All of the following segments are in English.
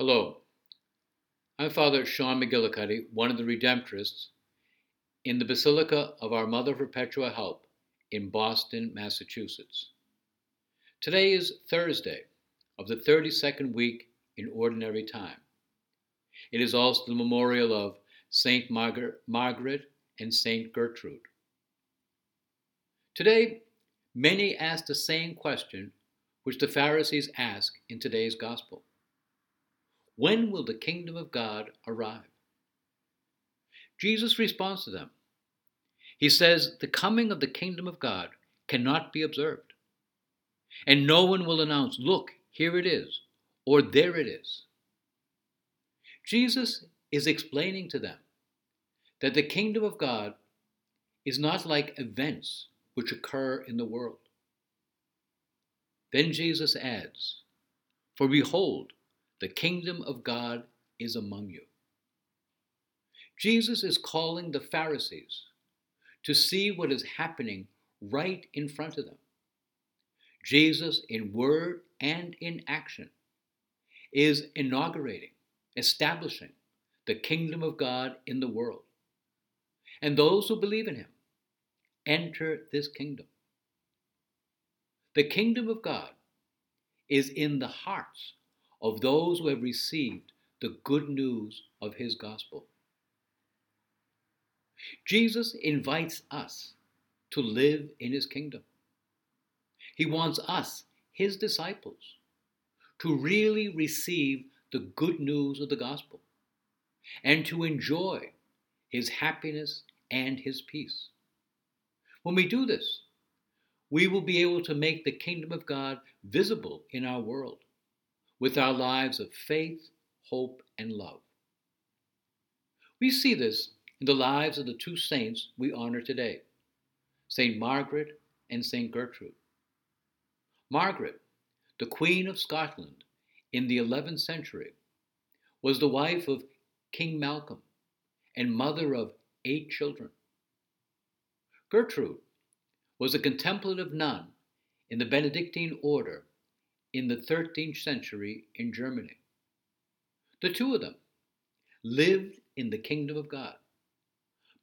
Hello, I'm Father Sean McGillicuddy, one of the Redemptorists, in the Basilica of Our Mother of Perpetual Help in Boston, Massachusetts. Today is Thursday of the 32nd week in Ordinary Time. It is also the memorial of Saint Margaret and Saint Gertrude. Today, many ask the same question which the Pharisees ask in today's Gospel. When will the kingdom of God arrive? Jesus responds to them. He says, The coming of the kingdom of God cannot be observed. And no one will announce, Look, here it is, or there it is. Jesus is explaining to them that the kingdom of God is not like events which occur in the world. Then Jesus adds, For behold, the kingdom of God is among you. Jesus is calling the Pharisees to see what is happening right in front of them. Jesus, in word and in action, is inaugurating, establishing the kingdom of God in the world. And those who believe in him enter this kingdom. The kingdom of God is in the hearts of those who have received the good news of his gospel. Jesus invites us to live in his kingdom. He wants us, his disciples, to really receive the good news of the gospel and to enjoy his happiness and his peace. When we do this, we will be able to make the kingdom of God visible in our world with our lives of faith, hope, and love. We see this in the lives of the two saints we honor today St. Margaret and St. Gertrude. Margaret, the Queen of Scotland in the 11th century, was the wife of King Malcolm and mother of eight children. Gertrude was a contemplative nun in the Benedictine order in the 13th century in Germany. The two of them lived in the kingdom of God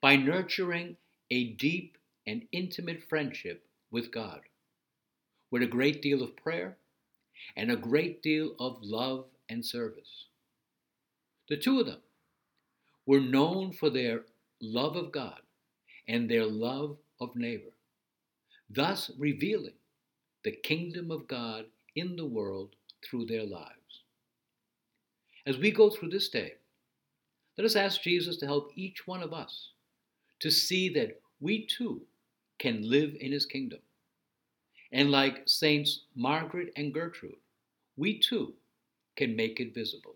by nurturing a deep and intimate friendship with God, with a great deal of prayer and a great deal of love and service. The two of them were known for their love of God and their love of neighbor, thus revealing the kingdom of God in the world through their lives. As we go through this day, let us ask Jesus to help each one of us to see that we too can live in his kingdom. And like Saints Margaret and Gertrude, we too can make it visible.